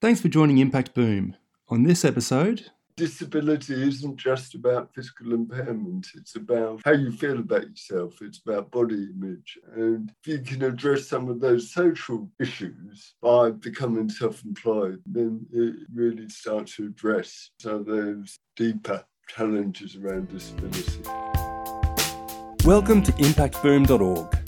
Thanks for joining Impact Boom. On this episode, disability isn't just about physical impairment, it's about how you feel about yourself, it's about body image. And if you can address some of those social issues by becoming self employed, then it really starts to address some of those deeper challenges around disability. Welcome to impactboom.org.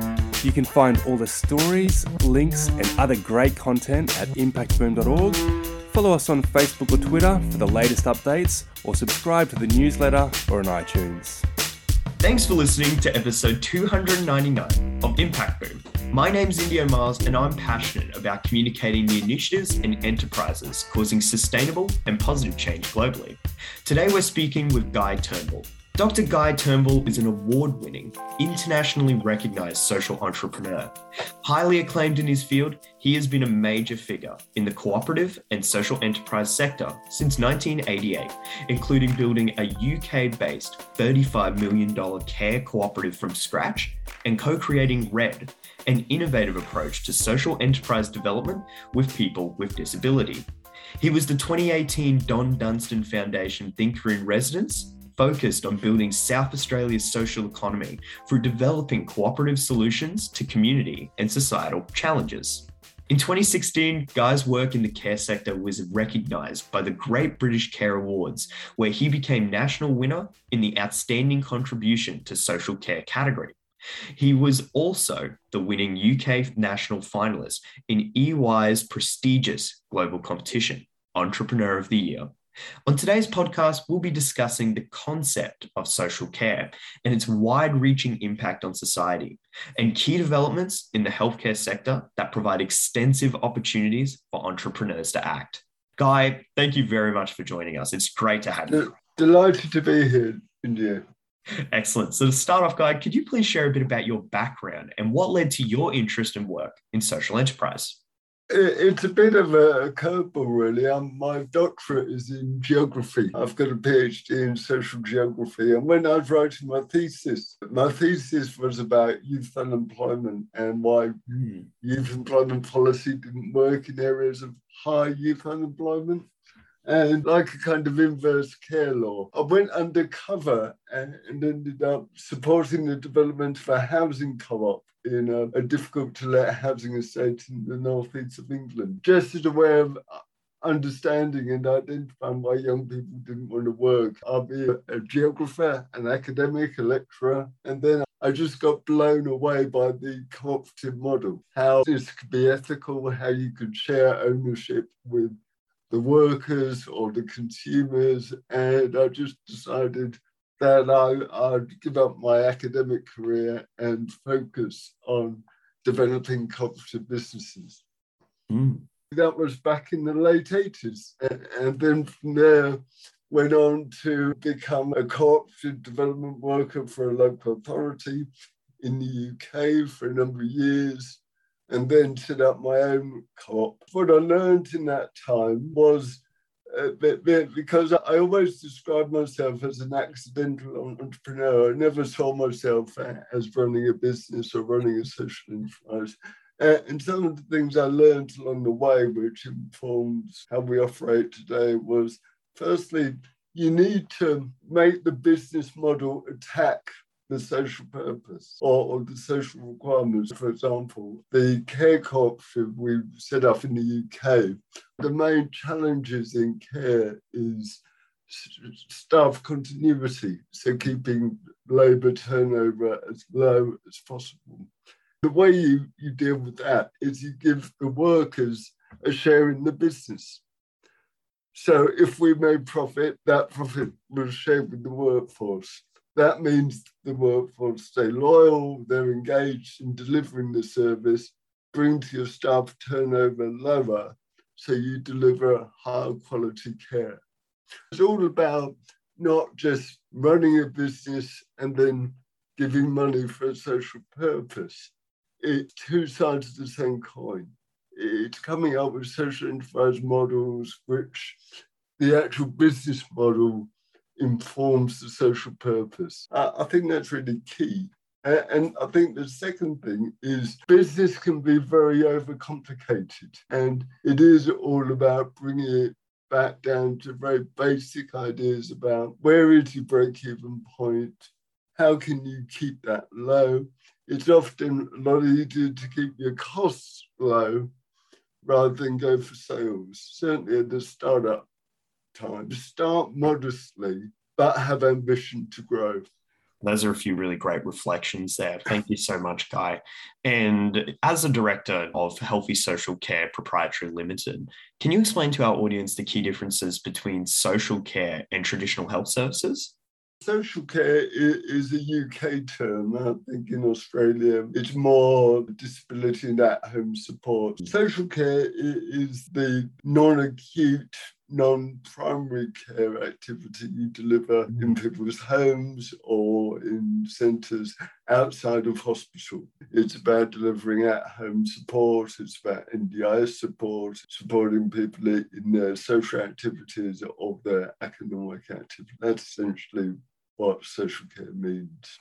You can find all the stories, links, and other great content at impactboom.org. Follow us on Facebook or Twitter for the latest updates, or subscribe to the newsletter or on iTunes. Thanks for listening to episode 299 of Impact Boom. My name's Indio Mars, and I'm passionate about communicating the initiatives and enterprises causing sustainable and positive change globally. Today, we're speaking with Guy Turnbull, Dr. Guy Turnbull is an award winning, internationally recognized social entrepreneur. Highly acclaimed in his field, he has been a major figure in the cooperative and social enterprise sector since 1988, including building a UK based $35 million care cooperative from scratch and co creating RED, an innovative approach to social enterprise development with people with disability. He was the 2018 Don Dunstan Foundation Thinker in Residence focused on building South Australia's social economy through developing cooperative solutions to community and societal challenges. In 2016, Guy's work in the care sector was recognised by the Great British Care Awards, where he became national winner in the Outstanding Contribution to Social Care category. He was also the winning UK national finalist in EY's prestigious global competition, Entrepreneur of the Year. On today's podcast, we'll be discussing the concept of social care and its wide reaching impact on society, and key developments in the healthcare sector that provide extensive opportunities for entrepreneurs to act. Guy, thank you very much for joining us. It's great to have you. Delighted to be here, India. Excellent. So, to start off, Guy, could you please share a bit about your background and what led to your interest and work in social enterprise? It's a bit of a curveball, really. Um, my doctorate is in geography. I've got a PhD in social geography. And when I was writing my thesis, my thesis was about youth unemployment and why mm. youth employment policy didn't work in areas of high youth unemployment and like a kind of inverse care law. I went undercover and, ended up supporting the development of a housing co-op in a, a difficult to let housing estate in the northeast of England, just as a way of uh, understanding and identifying why young people didn't want to work. I'll be a, a geographer, an academic, a lecturer, and then I just got blown away by the cooperative model, how this could be ethical, how you could share ownership with the workers or the consumers. And I just decided that I, I'd give up my academic career and focus on developing cooperative businesses. Mm. That was back in the late 80s. And, and then from there, went on to become a cooperative development worker for a local authority in the UK for a number of years and then set up my own co-op. What I learned in that time was uh, because I always describe myself as an accidental entrepreneur. I never saw myself as running a business or running a social enterprise. Uh, and some of the things I learned along the way, which informs how we operate today, was firstly, you need to make the business model attack the social purpose or, or, the social requirements. For example, the care cooperative we set up in the UK, the main challenges in care is staff continuity, so keeping labour turnover as low as possible. The way you, you deal with that is you give the workers a share in the business. So if we made profit, that profit was shared with the workforce. That means the workforce stay loyal, they're engaged in delivering the service, brings your staff turnover lower so you deliver higher quality care. It's all about not just running a business and then giving money for a social purpose. It's two sides of the same coin. It's coming up with social enterprise models which the actual business model informs the social purpose. I, think that's really key. And I think the second thing is business can be very overcomplicated, and it is all about bringing it back down to very basic ideas about where is your break even point, how can you keep that low. It's often a lot easier to keep your costs low rather than go for sales, certainly at the startup time. To start modestly, but have ambition to grow. Those are a few really great reflections there. Thank you so much, Guy. And as a director of Healthy Social Care Proprietary Limited, can you explain to our audience the key differences between social care and traditional health services? Social care is a UK term. I think in Australia it's more disability and at home support. Mm. Social care is the non acute non-primary care activity you deliver in mm. people's homes or in centres outside of hospital. It's about delivering at-home support, it's about NDIS support, supporting people in their social activities or their economic activity. That's essentially what social care means.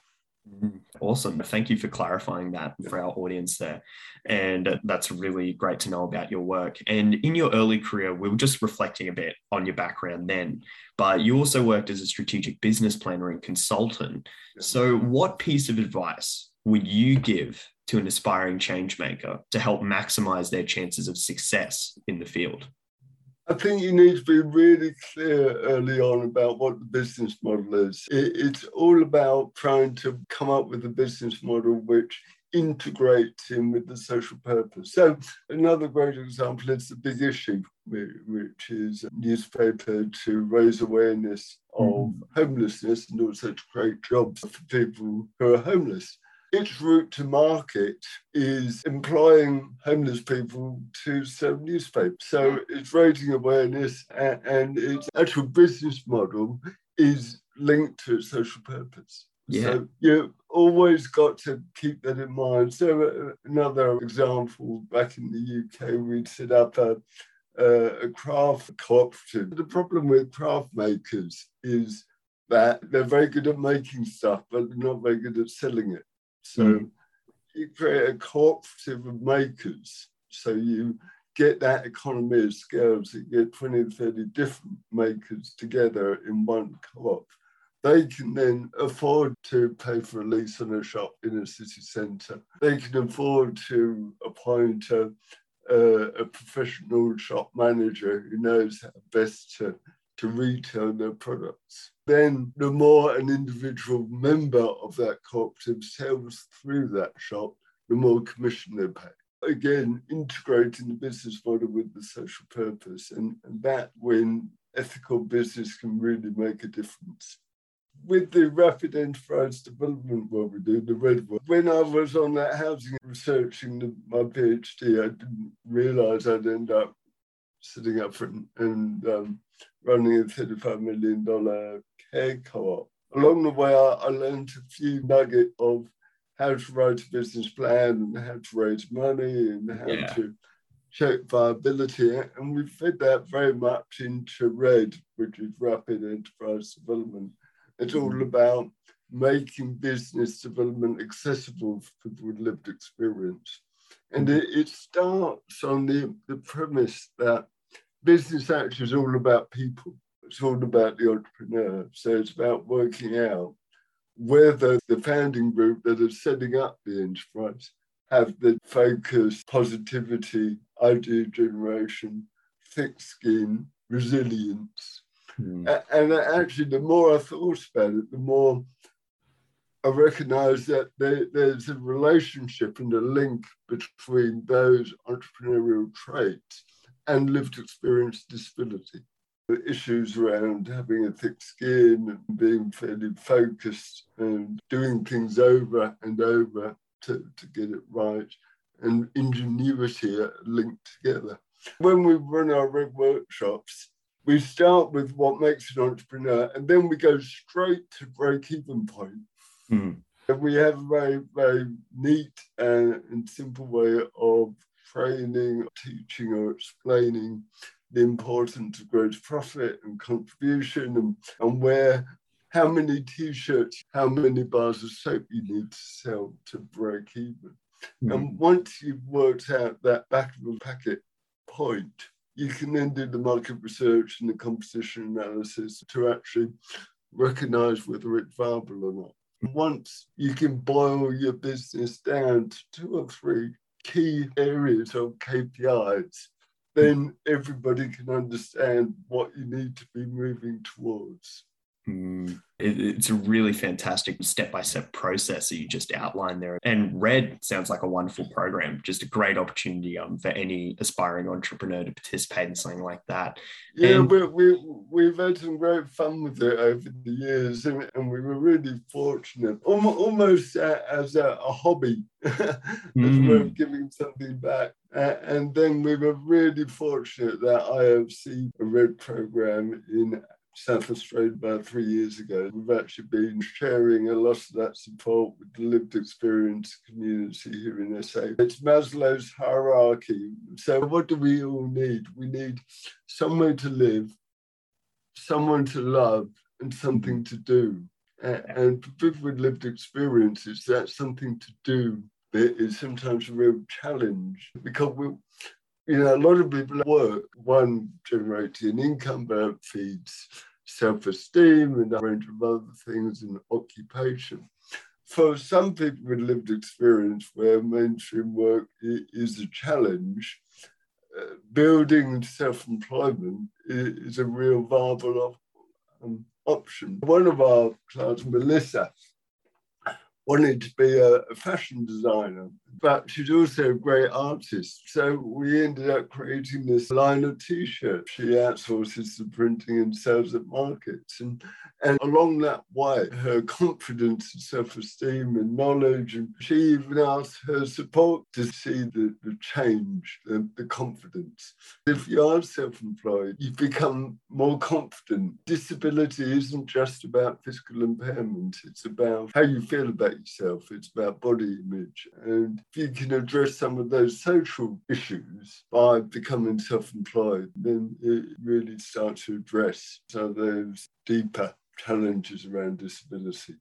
Awesome. Thank you for clarifying that for our audience there. And uh, that's really great to know about your work. And in your early career, we were just reflecting a bit on your background then, but you also worked as a strategic business planner and consultant. So, what piece of advice would you give to an aspiring change maker to help maximize their chances of success in the field? I think you need to be really clear early on about what the business model is. it's all about trying to come up with a business model which integrates in with the social purpose. So another great example is the big issue, which is a newspaper to raise awareness of mm. homelessness and also to create jobs for people who are homeless its route to market is employing homeless people to sell newspapers. So it's raising awareness and, and its actual business model is linked to its social purpose. Yeah. So you've always got to keep that in mind. So uh, another example, back in the UK, we'd set up a, a craft cooperative. The problem with craft makers is that they're very good at making stuff, but they're not very good at selling it. So mm. you create a cooperative of makers. So you get that economy of scale, so you get 20, 30 different makers together in one co-op. They can then afford to pay for a lease on a shop in a city centre. They can afford to appoint a, a, a professional shop manager who knows how best to, to retail their products then the more an individual member of that cooperative sells through that shop, the more commission they pay. Again, integrating the business model with the social purpose, and, and that when ethical business can really make a difference. With the rapid enterprise development what we do, the red one, when I was on that housing researching the, my PhD, I didn't realize I'd end up sitting up and, and um, running a $35 million care co-op. Along the way, I, I learned a few nuggets of how to write a business plan and how to raise money and how yeah. to check viability. And we fed that very much into RED, which is Rapid Enterprise Development. It's all mm-hmm. about making business development accessible for people with lived experience. And mm-hmm. it, it starts on the, the premise that business actually is all about people. It's all about the entrepreneur. So it's about working out whether the founding group that is setting up the enterprise have the focus, positivity, idea generation, thick skin, resilience. Mm. And actually, the more I thought about it, the more I recognized that there, there's a relationship and a link between those entrepreneurial traits and lived experience disability. The issues around having a thick skin and being fairly focused and doing things over and over to, to get it right and ingenuity are linked together. When we run our red workshops, we start with what makes an entrepreneur and then we go straight to break even point. Mm. And we have a very, very neat and, and simple way of training, teaching, or explaining the importance of gross profit and contribution and, and where how many t-shirts, how many bars of soap you need to sell to break even. Mm. And once you've worked out that back of a packet point, you can then do the market research and the composition analysis to actually recognize whether it's viable or not. Once you can boil your business down to two or three key areas of KPIs, then hmm. everybody can understand what you need to be moving towards. Mm, it, it's a really fantastic step by step process that you just outlined there. And Red sounds like a wonderful program, just a great opportunity um, for any aspiring entrepreneur to participate in something like that. Yeah, and- we, we, we've had some great fun with it over the years, and, and we were really fortunate, almost, almost uh, as a, a hobby, as mm. a way of giving something back. Uh, and then we were really fortunate that IFC, a Red program in South Australia about three years ago. We've actually been sharing a lot of that support with the lived experience community here in SA. It's Maslow's hierarchy. So, what do we all need? We need somewhere to live, someone to love, and something to do. And for people with lived experiences, that's something to do that is sometimes a real challenge because we you know, a lot of people work, one generating an income, but feeds self-esteem and a range of other things in occupation. For some people with lived experience where mainstream work is a challenge, uh, building self-employment is a real viable um, option. One of our clients, Melissa, wanted to be a, fashion designer, but she's also a great artist. So we ended up creating this line of t-shirts. She outsources the printing and sells at markets. And, and along that way, her confidence and self-esteem and knowledge, and she even asked her support to see the, the change, the, the confidence. If you are self-employed, you become more confident. Disability isn't just about physical impairment, it's about how you feel about yourself, it's about body image. And you can address some of those social issues by becoming self employed, then it really starts to address some of those deeper challenges around disability.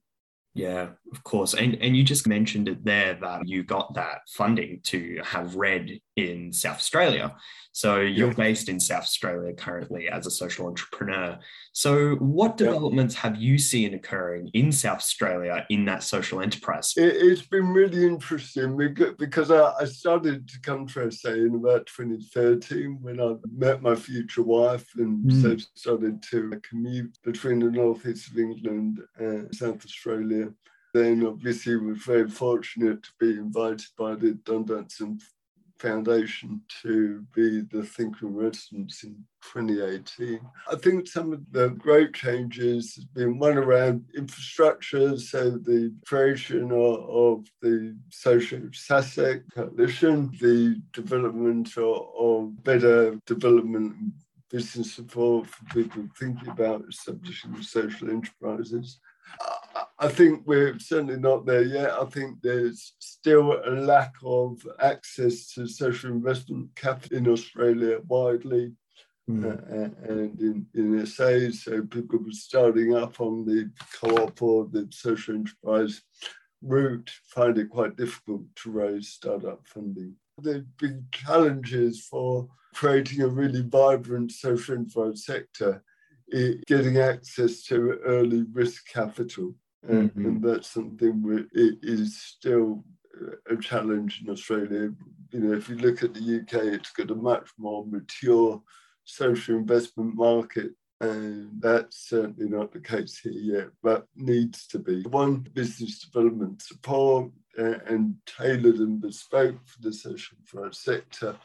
Yeah, of course. And and you just mentioned it there that you got that funding to have Red in South Australia. So you're based in South Australia currently as a social entrepreneur. So what developments have you seen occurring in South Australia in that social enterprise? It, has been really interesting because I, started to come to SA in about 2013 when I met my future wife and mm. so started to commute between the northeast of England and South Australia then obviously was very fortunate to be invited by the Don Dunstan Foundation to be the Thinker in Residence in 2018. I think some of the great changes has been one around infrastructure, so the creation of, of the Social SASAC coalition, the development of, of better development business support for people thinking about establishing social enterprises. I think we're certainly not there yet. I think there's still a lack of access to social investment capital in Australia widely mm. uh, and in, in SA. So people are starting up on the co-op or the social enterprise route find it quite difficult to raise startup funding. The big challenges for creating a really vibrant social enterprise sector getting access to early risk capital. And, mm-hmm. and that's something where it is still a challenge in Australia. You know, if you look at the UK, it's got a much more mature social investment market. And that's certainly not the case here yet, but needs to be. One, business development support and tailored and bespoke for the social sector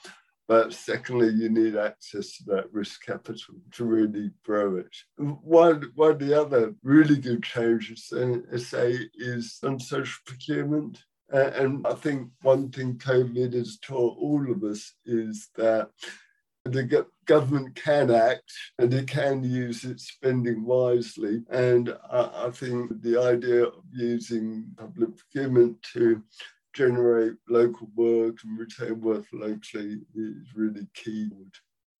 but secondly, you need access to that risk capital to really grow it. One, one of the other really good changes in SA is on social procurement. And I think one thing COVID has taught all of us is that The government can act and it can use its spending wisely. And I, I think the idea of using public procurement to generate local work and retain work locally is really key.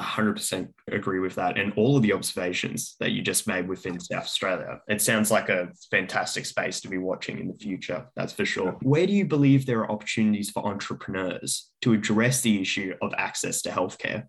100% agree with that. And all of the observations that you just made within South Australia, it sounds like a fantastic space to be watching in the future. That's for sure. Where do you believe there are opportunities for entrepreneurs to address the issue of access to healthcare?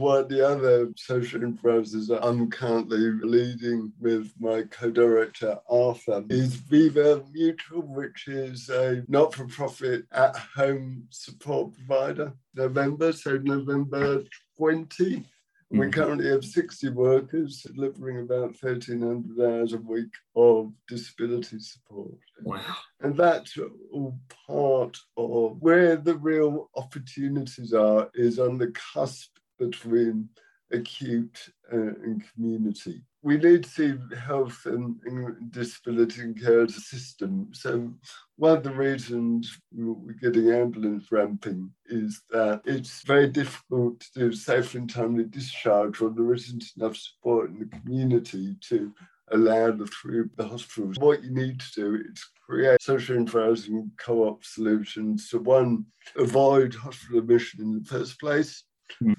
One the other social enterprises that I'm currently leading with my co-director Arthur is Viva Mutual, which is a not-for-profit at-home support provider. November, so November 20. Mm-hmm. We currently have 60 workers delivering about 1,300 hours a week of disability support. Wow. And that's all part of where the real opportunities are is on the cusp between acute uh, and community. We need to see health and, and, disability and care system. So one of the reasons we're getting ambulance ramping is that it's very difficult to do safe and timely discharge or there isn't enough support in the community to allow the through the hospitals. What you need to do is create social enterprise and co-op solutions to one, avoid hospital admission in the first place,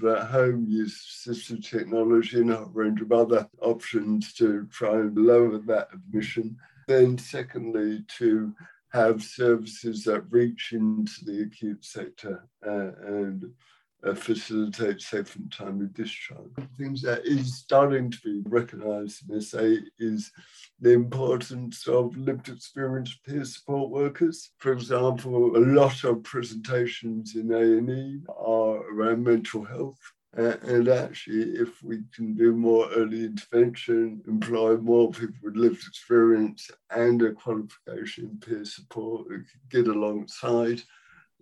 at home use assistive technology and a range of other options to try and lower that admission. Then, secondly, to have services that reach into the acute sector uh, and uh, facilitate safe and timely discharge. Things that is starting to be recognised in SA is the importance of lived experience peer support workers. For example, a lot of presentations in A&E are around mental health. And actually, if we can do more early intervention, employ more people with lived experience and a qualification in peer support, we get alongside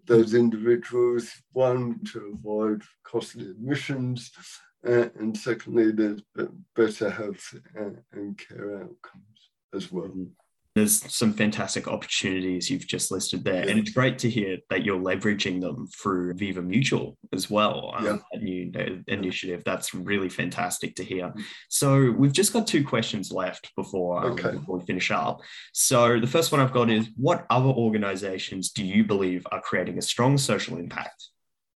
those individuals, one, to avoid costly admissions, uh, and secondly, there's better health and care outcomes as well. Mm-hmm. There's some fantastic opportunities you've just listed there, yeah. and it's great to hear that you're leveraging them through Viva Mutual as well. Um, yeah. A new initiative that's really fantastic to hear. So we've just got two questions left before, um, before we finish up. So the first one I've got is, what other organisations do you believe are creating a strong social impact?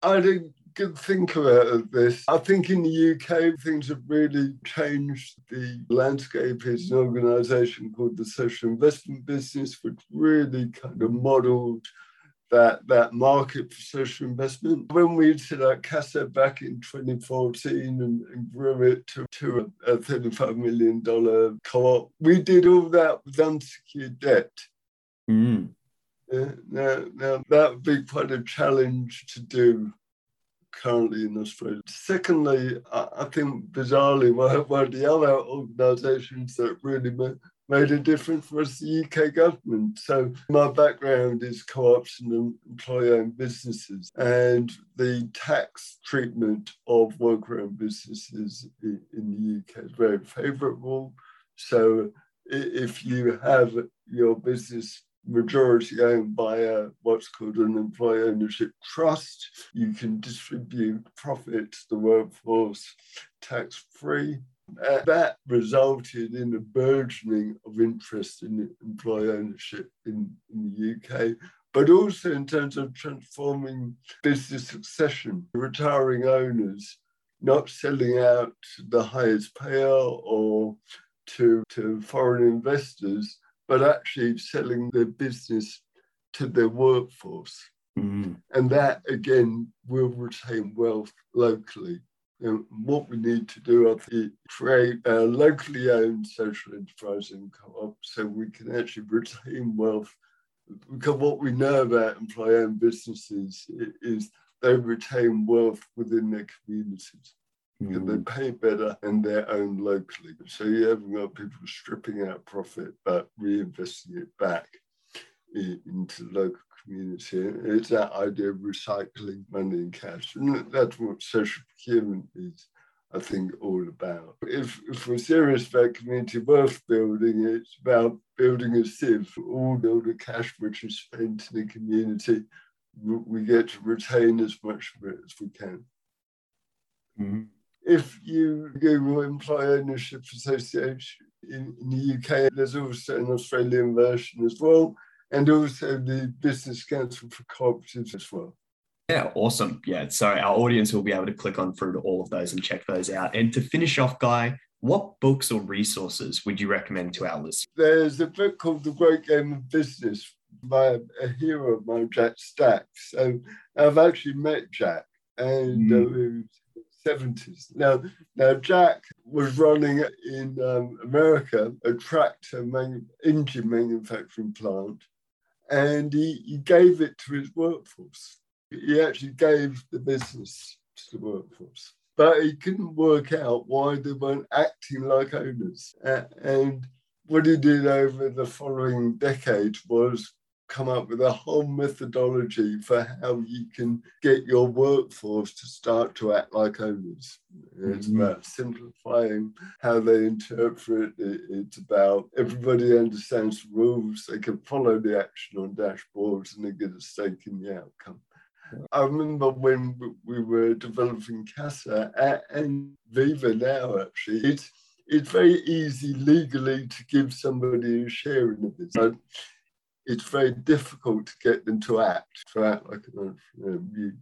I think good think about this. I think in the UK, things have really changed. The landscape is an organisation called the Social Investment Business, which really kind of modelled that that market for social investment. When we set up CASA back in 2014 and, and grew it to, to a, a $35 million co-op, we did all that with unsecured debt. Mm. Yeah, now, now that would be quite a challenge to do currently in Australia. Secondly, I, think bizarrely, one, of the other organisations that really made, a difference was the UK government. So my background is co-ops and employer-owned businesses, and the tax treatment of worker-owned businesses in, in the UK is very favourable. So if you have your business majority owned by a, what's called an employee ownership trust. You can distribute profit to the workforce tax free. Uh, that resulted in a burgeoning of interest in employee ownership in, in the UK, but also in terms of transforming business succession, retiring owners not selling out to the highest payer or to, to foreign investors, but actually selling their business to their workforce. Mm-hmm. And that again will retain wealth locally. And what we need to do is create a locally owned social enterprise and co-op so we can actually retain wealth. Because what we know about employee-owned businesses is they retain wealth within their communities. Mm. They pay better and they're owned locally. So you haven't got people stripping out profit but reinvesting it back into the local community. It's that idea of recycling money and cash. And that's what social procurement is, I think, all about. If, if we're serious about community wealth building, it's about building a sieve. All the cash which is spent in the community, we get to retain as much of it as we can. Mm-hmm. If you Google Employee Ownership Association in, in the UK, there's also an Australian version as well, and also the Business Council for Cooperatives as well. Yeah, awesome. Yeah, so our audience will be able to click on through to all of those and check those out. And to finish off, Guy, what books or resources would you recommend to our listeners? There's a book called The Great Game of Business by a hero of mine, Jack Stack. So I've actually met Jack and mm. uh, 70s. Now, now Jack was running in um, America a tractor engine manufacturing plant, and he, he gave it to his workforce he actually gave the business to the workforce. But he couldn't work out why they weren't acting like owners. And what he did over the following decade was come up with a whole methodology for how you can get your workforce to start to act like owners. It's mm-hmm. about simplifying how they interpret it. It's about everybody understands the rules, they can follow the action on dashboards and they get a stake in the outcome. I remember when we were developing CASA and Viva now, actually, it's, it's very easy legally to give somebody a share in a business. It's very difficult to get them to act, to act like an entrepreneur. You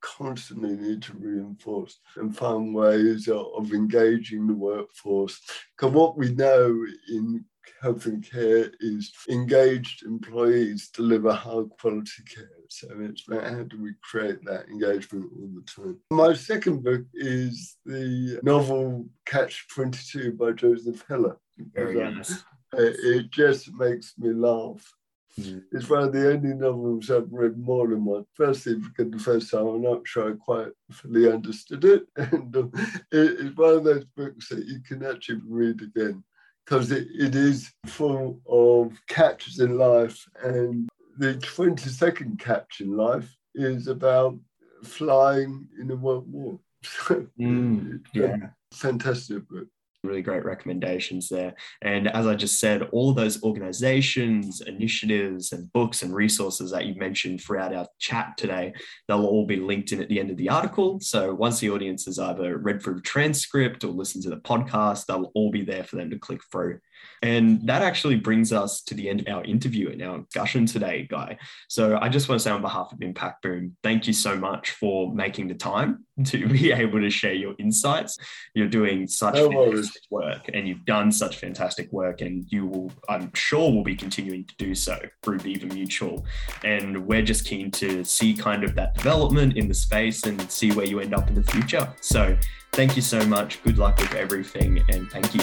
constantly need to reinforce and find ways of engaging the workforce. Because what we know in health and care is engaged employees deliver high quality care. So it's about how do we create that engagement all the time. My second book is the novel Catch 22 by Joseph Heller. Very nice. It just makes me laugh. Mm. It's one of the only novels I've read more than one. Firstly, because the first time I'm not sure I quite fully understood it. And um, it's one of those books that you can actually read again because it, it is full of catches in life. And the 22nd catch in life is about flying in the World War. mm, yeah. Fantastic book really great recommendations there. And as I just said, all those organizations, initiatives, and books and resources that you mentioned throughout our chat today, they'll all be linked in at the end of the article. So once the audience has either read through the transcript or listened to the podcast, they'll all be there for them to click through. And that actually brings us to the end of our interview and our discussion today, Guy. So I just want to say on behalf of Impact Boom, thank you so much for making the time to be able to share your insights. You're doing such no fantastic work and you've done such fantastic work, and you will, I'm sure, will be continuing to do so through Viva Mutual. And we're just keen to see kind of that development in the space and see where you end up in the future. So thank you so much. Good luck with everything, and thank you.